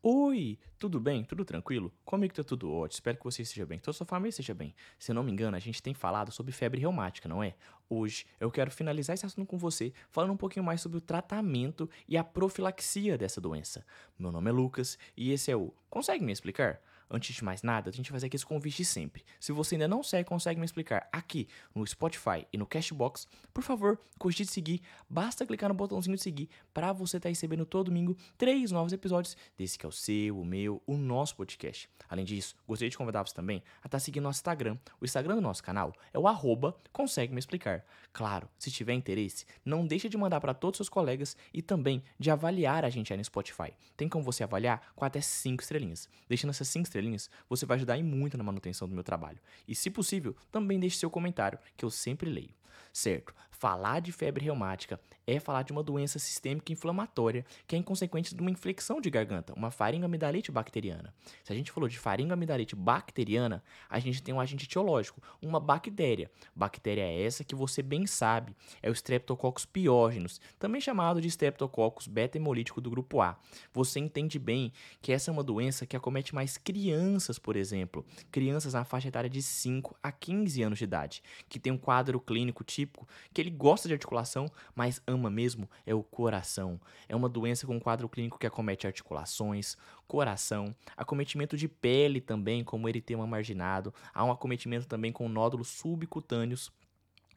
Oi, tudo bem? Tudo tranquilo? Comigo tá tudo ótimo, espero que você esteja bem, que toda sua família esteja bem. Se não me engano, a gente tem falado sobre febre reumática, não é? Hoje eu quero finalizar esse assunto com você, falando um pouquinho mais sobre o tratamento e a profilaxia dessa doença. Meu nome é Lucas e esse é o Consegue me explicar? Antes de mais nada, a gente vai fazer aqui esse convite sempre. Se você ainda não segue, consegue me explicar aqui no Spotify e no Cashbox, por favor, cogite seguir. Basta clicar no botãozinho de seguir para você estar tá recebendo todo domingo três novos episódios desse que é o seu, o meu, o nosso podcast. Além disso, gostaria de convidar você também a estar tá seguindo nosso Instagram. O Instagram do nosso canal é o arroba consegue me explicar. Claro, se tiver interesse, não deixe de mandar para todos os seus colegas e também de avaliar a gente aí no Spotify. Tem como você avaliar com até cinco estrelinhas. Deixando essas cinco estrelinhas estrelinhas, você vai ajudar muito na manutenção do meu trabalho. E se possível, também deixe seu comentário, que eu sempre leio. Certo, falar de febre reumática é falar de uma doença sistêmica inflamatória que é consequência de uma infecção de garganta, uma faringoamidalite bacteriana. Se a gente falou de faringoamidalite bacteriana, a gente tem um agente etiológico, uma bactéria. Bactéria é essa que você bem sabe, é o Streptococcus pyogenes, também chamado de Streptococcus beta-hemolítico do grupo A. Você entende bem que essa é uma doença que acomete mais crianças, por exemplo, crianças na faixa etária de 5 a 15 anos de idade, que tem um quadro clínico típico que ele gosta de articulação, mas ama mesmo é o coração. É uma doença com quadro clínico que acomete articulações, coração, acometimento de pele também, como eritema marginado, há um acometimento também com nódulos subcutâneos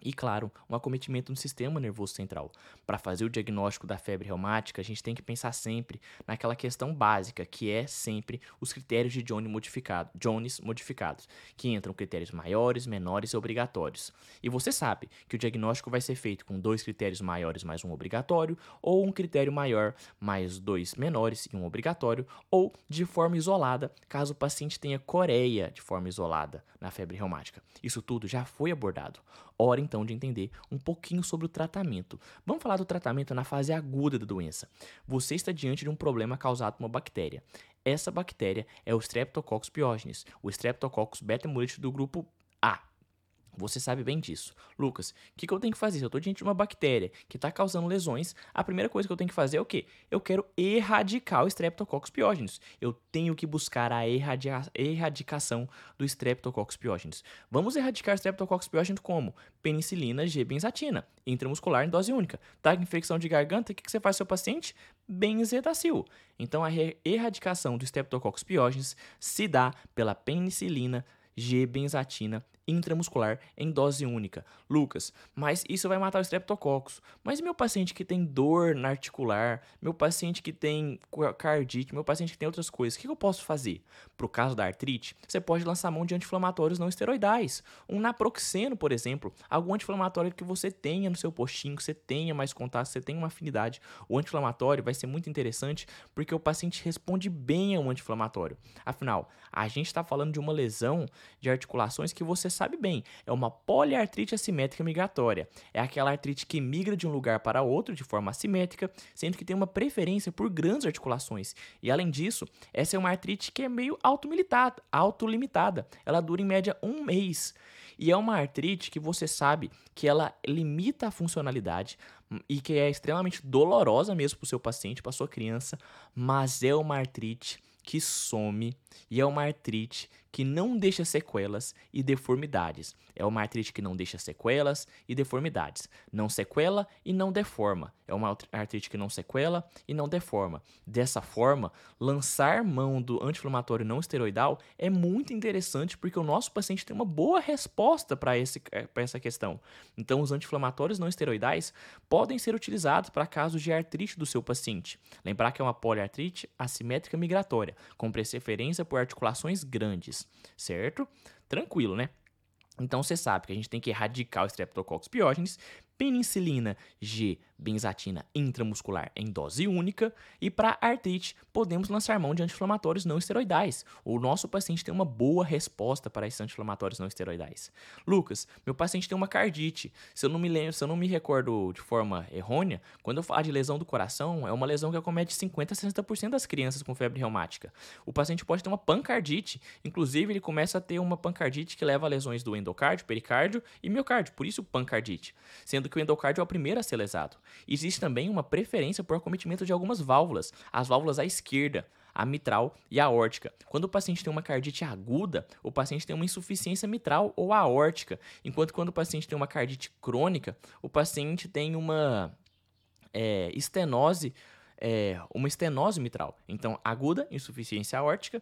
e, claro, um acometimento no sistema nervoso central. Para fazer o diagnóstico da febre reumática, a gente tem que pensar sempre naquela questão básica, que é sempre os critérios de Jones, modificado, Jones modificados, que entram critérios maiores, menores e obrigatórios. E você sabe que o diagnóstico vai ser feito com dois critérios maiores mais um obrigatório, ou um critério maior mais dois menores e um obrigatório, ou de forma isolada, caso o paciente tenha coreia de forma isolada na febre reumática. Isso tudo já foi abordado. Hora então de entender um pouquinho sobre o tratamento. Vamos falar do tratamento na fase aguda da doença. Você está diante de um problema causado por uma bactéria. Essa bactéria é o Streptococcus pyogenes, o Streptococcus beta-hemolítico do grupo A. Você sabe bem disso. Lucas, o que, que, eu tenho que fazer? Se eu estou diante de uma bactéria que está causando lesões, a primeira coisa que eu tenho que fazer é o quê? Eu quero erradicar o Streptococcus pyogenes. Eu tenho que buscar a erradicação do Streptococcus pyogenes. Vamos erradicar o Streptococcus pyogenes como? Penicilina G-benzatina, intramuscular em dose única. Tá com infecção de garganta, o que, que você faz seu paciente? Benzetacil. Então, a erradicação do Streptococcus pyogenes se dá pela penicilina G-benzatina intramuscular em dose única. Lucas, mas isso vai matar o streptococcus. Mas meu paciente que tem dor na articular, meu paciente que tem cardite, meu paciente que tem outras coisas, o que eu posso fazer? Para o caso da artrite, você pode lançar mão de anti-inflamatórios não esteroidais. Um naproxeno, por exemplo, algum anti-inflamatório que você tenha no seu postinho, que você tenha mais contato, você tenha uma afinidade. O anti-inflamatório vai ser muito interessante porque o paciente responde bem ao anti-inflamatório. Afinal, a gente está falando de uma lesão de articulações que você sabe bem, é uma poliartrite assimétrica migratória. É aquela artrite que migra de um lugar para outro de forma assimétrica, sendo que tem uma preferência por grandes articulações. E além disso, essa é uma artrite que é meio autolimitada, autolimitada. Ela dura em média um mês. E é uma artrite que você sabe que ela limita a funcionalidade e que é extremamente dolorosa mesmo para o seu paciente, para sua criança, mas é uma artrite que some e é uma artrite que não deixa sequelas e deformidades. É uma artrite que não deixa sequelas e deformidades. Não sequela e não deforma. É uma artrite que não sequela e não deforma. Dessa forma, lançar mão do anti-inflamatório não esteroidal é muito interessante porque o nosso paciente tem uma boa resposta para eh, essa questão. Então, os anti-inflamatórios não esteroidais podem ser utilizados para casos de artrite do seu paciente. Lembrar que é uma poliartrite assimétrica migratória, com preferência por articulações grandes, certo? Tranquilo, né? Então você sabe que a gente tem que erradicar o Streptococcus pyogenes, penicilina G benzatina intramuscular em dose única e para artrite podemos lançar mão de anti-inflamatórios não esteroidais. O nosso paciente tem uma boa resposta para esses anti-inflamatórios não esteroidais. Lucas, meu paciente tem uma cardite. Se eu não me lembro, se eu não me recordo de forma errônea, quando eu falo de lesão do coração, é uma lesão que acomete 50 a 60% das crianças com febre reumática. O paciente pode ter uma pancardite, inclusive ele começa a ter uma pancardite que leva a lesões do endocárdio, pericárdio e miocárdio, por isso pancardite, sendo que o endocárdio é o primeiro a ser lesado. Existe também uma preferência por acometimento de algumas válvulas, as válvulas à esquerda. a mitral e a aórtica. Quando o paciente tem uma cardite aguda, o paciente tem uma insuficiência mitral ou aórtica, enquanto quando o paciente tem uma cardite crônica, o paciente tem uma é, estenose, é, uma estenose mitral. Então, aguda, insuficiência aórtica,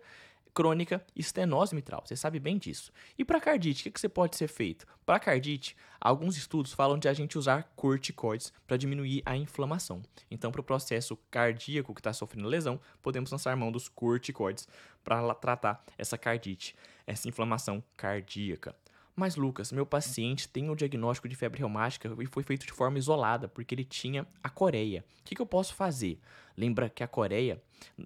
crônica, estenose mitral. Você sabe bem disso. E para cardite, o que, que você pode ser feito? Para cardite, alguns estudos falam de a gente usar corticoides para diminuir a inflamação. Então, para o processo cardíaco que está sofrendo lesão, podemos lançar mão dos corticoides para tratar essa cardite, essa inflamação cardíaca. Mas, Lucas, meu paciente tem o diagnóstico de febre reumática e foi feito de forma isolada, porque ele tinha a coreia. O que, que eu posso fazer? Lembra que a coreia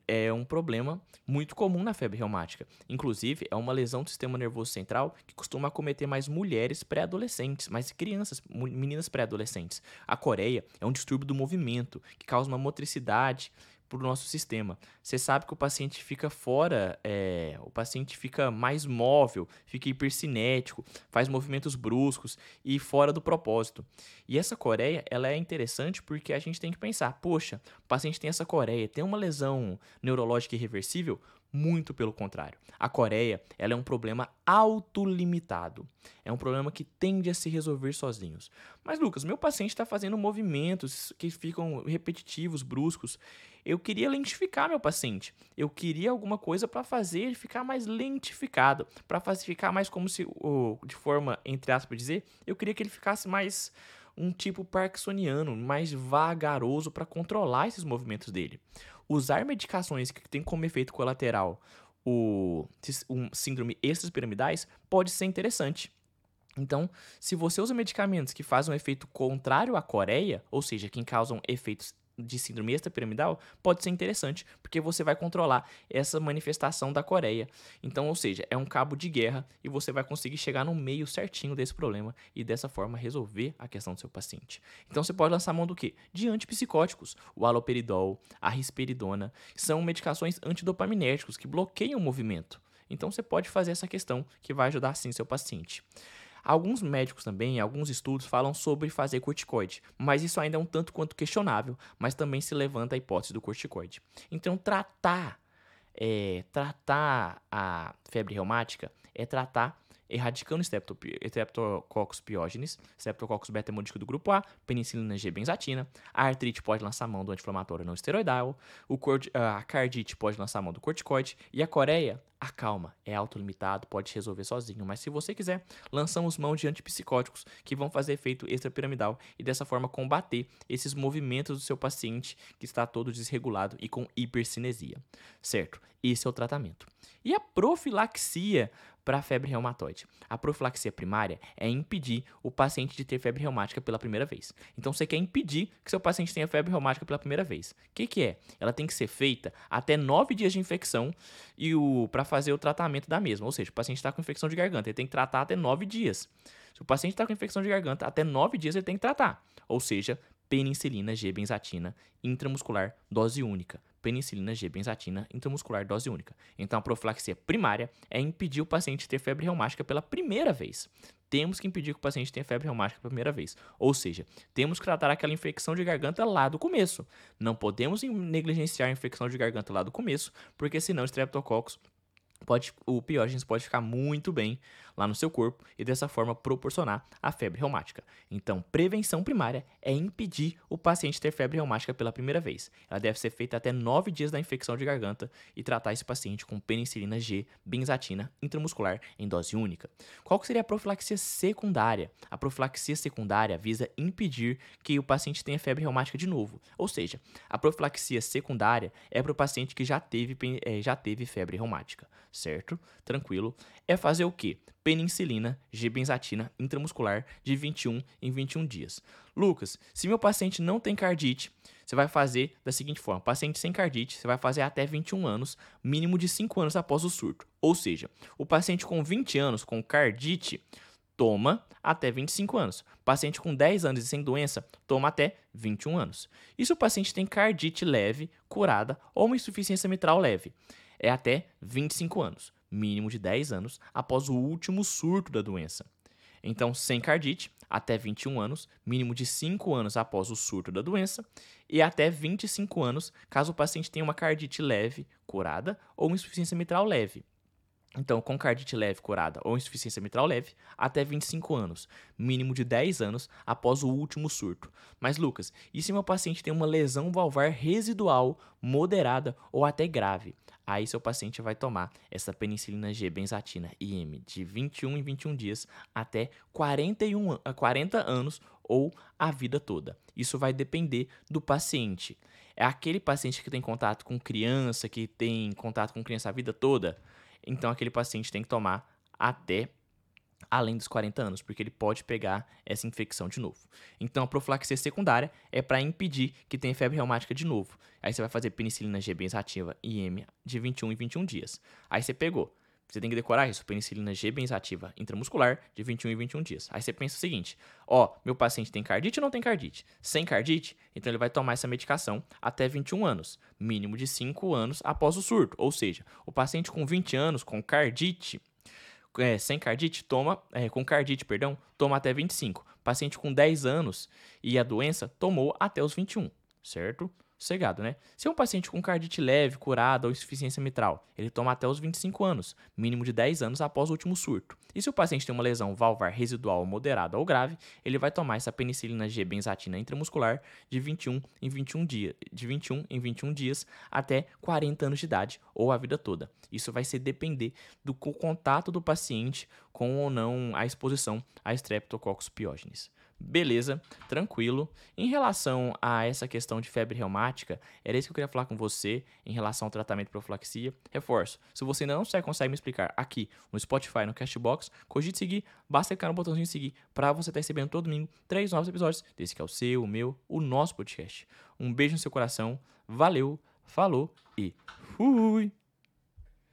é um problema muito comum na febre reumática. Inclusive, é uma lesão do sistema nervoso central que costuma acometer mais mulheres pré-adolescentes, mais crianças, meninas pré-adolescentes. A coreia é um distúrbio do movimento que causa uma motricidade para o nosso sistema. Você sabe que o paciente fica fora, é, o paciente fica mais móvel, fica hipercinético, faz movimentos bruscos e fora do propósito. E essa coreia, ela é interessante porque a gente tem que pensar, poxa, o paciente tem essa coreia, tem uma lesão neurológica irreversível? Muito pelo contrário. A Coreia ela é um problema autolimitado. É um problema que tende a se resolver sozinhos. Mas, Lucas, meu paciente está fazendo movimentos que ficam repetitivos, bruscos. Eu queria lentificar meu paciente. Eu queria alguma coisa para fazer ele ficar mais lentificado. Para ficar mais como se, de forma, entre aspas, dizer, eu queria que ele ficasse mais um tipo parkinsoniano, mais vagaroso para controlar esses movimentos dele usar medicações que têm como efeito colateral o um síndrome extrapiramidais pode ser interessante. Então, se você usa medicamentos que fazem um efeito contrário à coreia, ou seja, que causam efeitos de síndrome extrapiramidal pode ser interessante, porque você vai controlar essa manifestação da Coreia. Então, ou seja, é um cabo de guerra e você vai conseguir chegar no meio certinho desse problema e dessa forma resolver a questão do seu paciente. Então, você pode lançar mão do quê? De antipsicóticos. O haloperidol, a risperidona, são medicações antidopaminérgicos que bloqueiam o movimento. Então, você pode fazer essa questão que vai ajudar sim seu paciente. Alguns médicos também, alguns estudos falam sobre fazer corticoide, mas isso ainda é um tanto quanto questionável, mas também se levanta a hipótese do corticoide. Então, tratar, é, tratar a febre reumática é tratar erradicando Streptococcus pyogenes, Streptococcus beta-hemolítico do grupo A, penicilina G benzatina, a artrite pode lançar mão do anti-inflamatório não esteroidal, o a cardite pode lançar mão do corticoide e a coreia acalma, é autolimitado, pode resolver sozinho, mas se você quiser, lançamos mão de antipsicóticos que vão fazer efeito extrapiramidal e dessa forma combater esses movimentos do seu paciente que está todo desregulado e com hipercinesia, certo? Esse é o tratamento. E a profilaxia para a febre reumatoide. A profilaxia primária é impedir o paciente de ter febre reumática pela primeira vez. Então você quer impedir que seu paciente tenha febre reumática pela primeira vez. O que, que é? Ela tem que ser feita até nove dias de infecção e o para fazer o tratamento da mesma. Ou seja, o paciente está com infecção de garganta, ele tem que tratar até nove dias. Se o paciente está com infecção de garganta, até nove dias ele tem que tratar. Ou seja, penicilina G-benzatina intramuscular dose única penicilina G benzatina intramuscular dose única. Então a profilaxia primária é impedir o paciente ter febre reumática pela primeira vez. Temos que impedir que o paciente tenha febre reumática pela primeira vez. Ou seja, temos que tratar aquela infecção de garganta lá do começo. Não podemos negligenciar a infecção de garganta lá do começo, porque senão o streptococcus pode, o piógenes pode ficar muito bem lá no seu corpo e dessa forma proporcionar a febre reumática. Então, prevenção primária é impedir o paciente ter febre reumática pela primeira vez. Ela deve ser feita até 9 dias da infecção de garganta e tratar esse paciente com penicilina G, benzatina intramuscular em dose única. Qual seria a profilaxia secundária? A profilaxia secundária visa impedir que o paciente tenha febre reumática de novo. Ou seja, a profilaxia secundária é para o paciente que já teve, eh, já teve febre reumática certo? Tranquilo. É fazer o quê? Penicilina, G-benzatina intramuscular de 21 em 21 dias. Lucas, se meu paciente não tem cardite, você vai fazer da seguinte forma: paciente sem cardite, você vai fazer até 21 anos, mínimo de 5 anos após o surto. Ou seja, o paciente com 20 anos com cardite toma até 25 anos. Paciente com 10 anos e sem doença toma até 21 anos. E se o paciente tem cardite leve, curada ou uma insuficiência mitral leve? É até 25 anos, mínimo de 10 anos após o último surto da doença. Então, sem cardite, até 21 anos, mínimo de 5 anos após o surto da doença, e até 25 anos, caso o paciente tenha uma cardite leve, curada, ou insuficiência mitral leve. Então, com cardite leve curada ou insuficiência mitral leve, até 25 anos, mínimo de 10 anos após o último surto. Mas, Lucas, e se meu paciente tem uma lesão valvar residual, moderada ou até grave? Aí, seu paciente vai tomar essa penicilina G benzatina IM de 21 em 21 dias até 41, 40 anos ou a vida toda. Isso vai depender do paciente. É aquele paciente que tem contato com criança, que tem contato com criança a vida toda? Então aquele paciente tem que tomar até além dos 40 anos, porque ele pode pegar essa infecção de novo. Então, a profilaxia secundária é para impedir que tenha febre reumática de novo. Aí você vai fazer penicilina G benzativa IM de 21 em 21 dias. Aí você pegou você tem que decorar isso, penicilina G benzativa intramuscular de 21 em 21 dias. Aí você pensa o seguinte: ó, meu paciente tem cardite ou não tem cardite? Sem cardite, então ele vai tomar essa medicação até 21 anos, mínimo de 5 anos após o surto. Ou seja, o paciente com 20 anos com cardite, é, sem cardite, toma, é, com cardite, perdão, toma até 25. Paciente com 10 anos e a doença tomou até os 21, certo? Sossegado, né? Se é um paciente com cardite leve, curada ou insuficiência mitral, ele toma até os 25 anos, mínimo de 10 anos após o último surto. E se o paciente tem uma lesão valvar residual moderada ou grave, ele vai tomar essa penicilina G benzatina intramuscular de 21 em 21 dias, de 21 em 21 dias até 40 anos de idade ou a vida toda. Isso vai ser depender do contato do paciente com ou não a exposição a Streptococcus pyogenes. Beleza, tranquilo. Em relação a essa questão de febre reumática, era isso que eu queria falar com você em relação ao tratamento de profilaxia. Reforço, se você ainda não consegue me explicar aqui no Spotify, no Castbox, cogite seguir, basta clicar no botãozinho seguir para você estar recebendo todo domingo três novos episódios desse que é o seu, o meu, o nosso podcast. Um beijo no seu coração, valeu, falou e fui!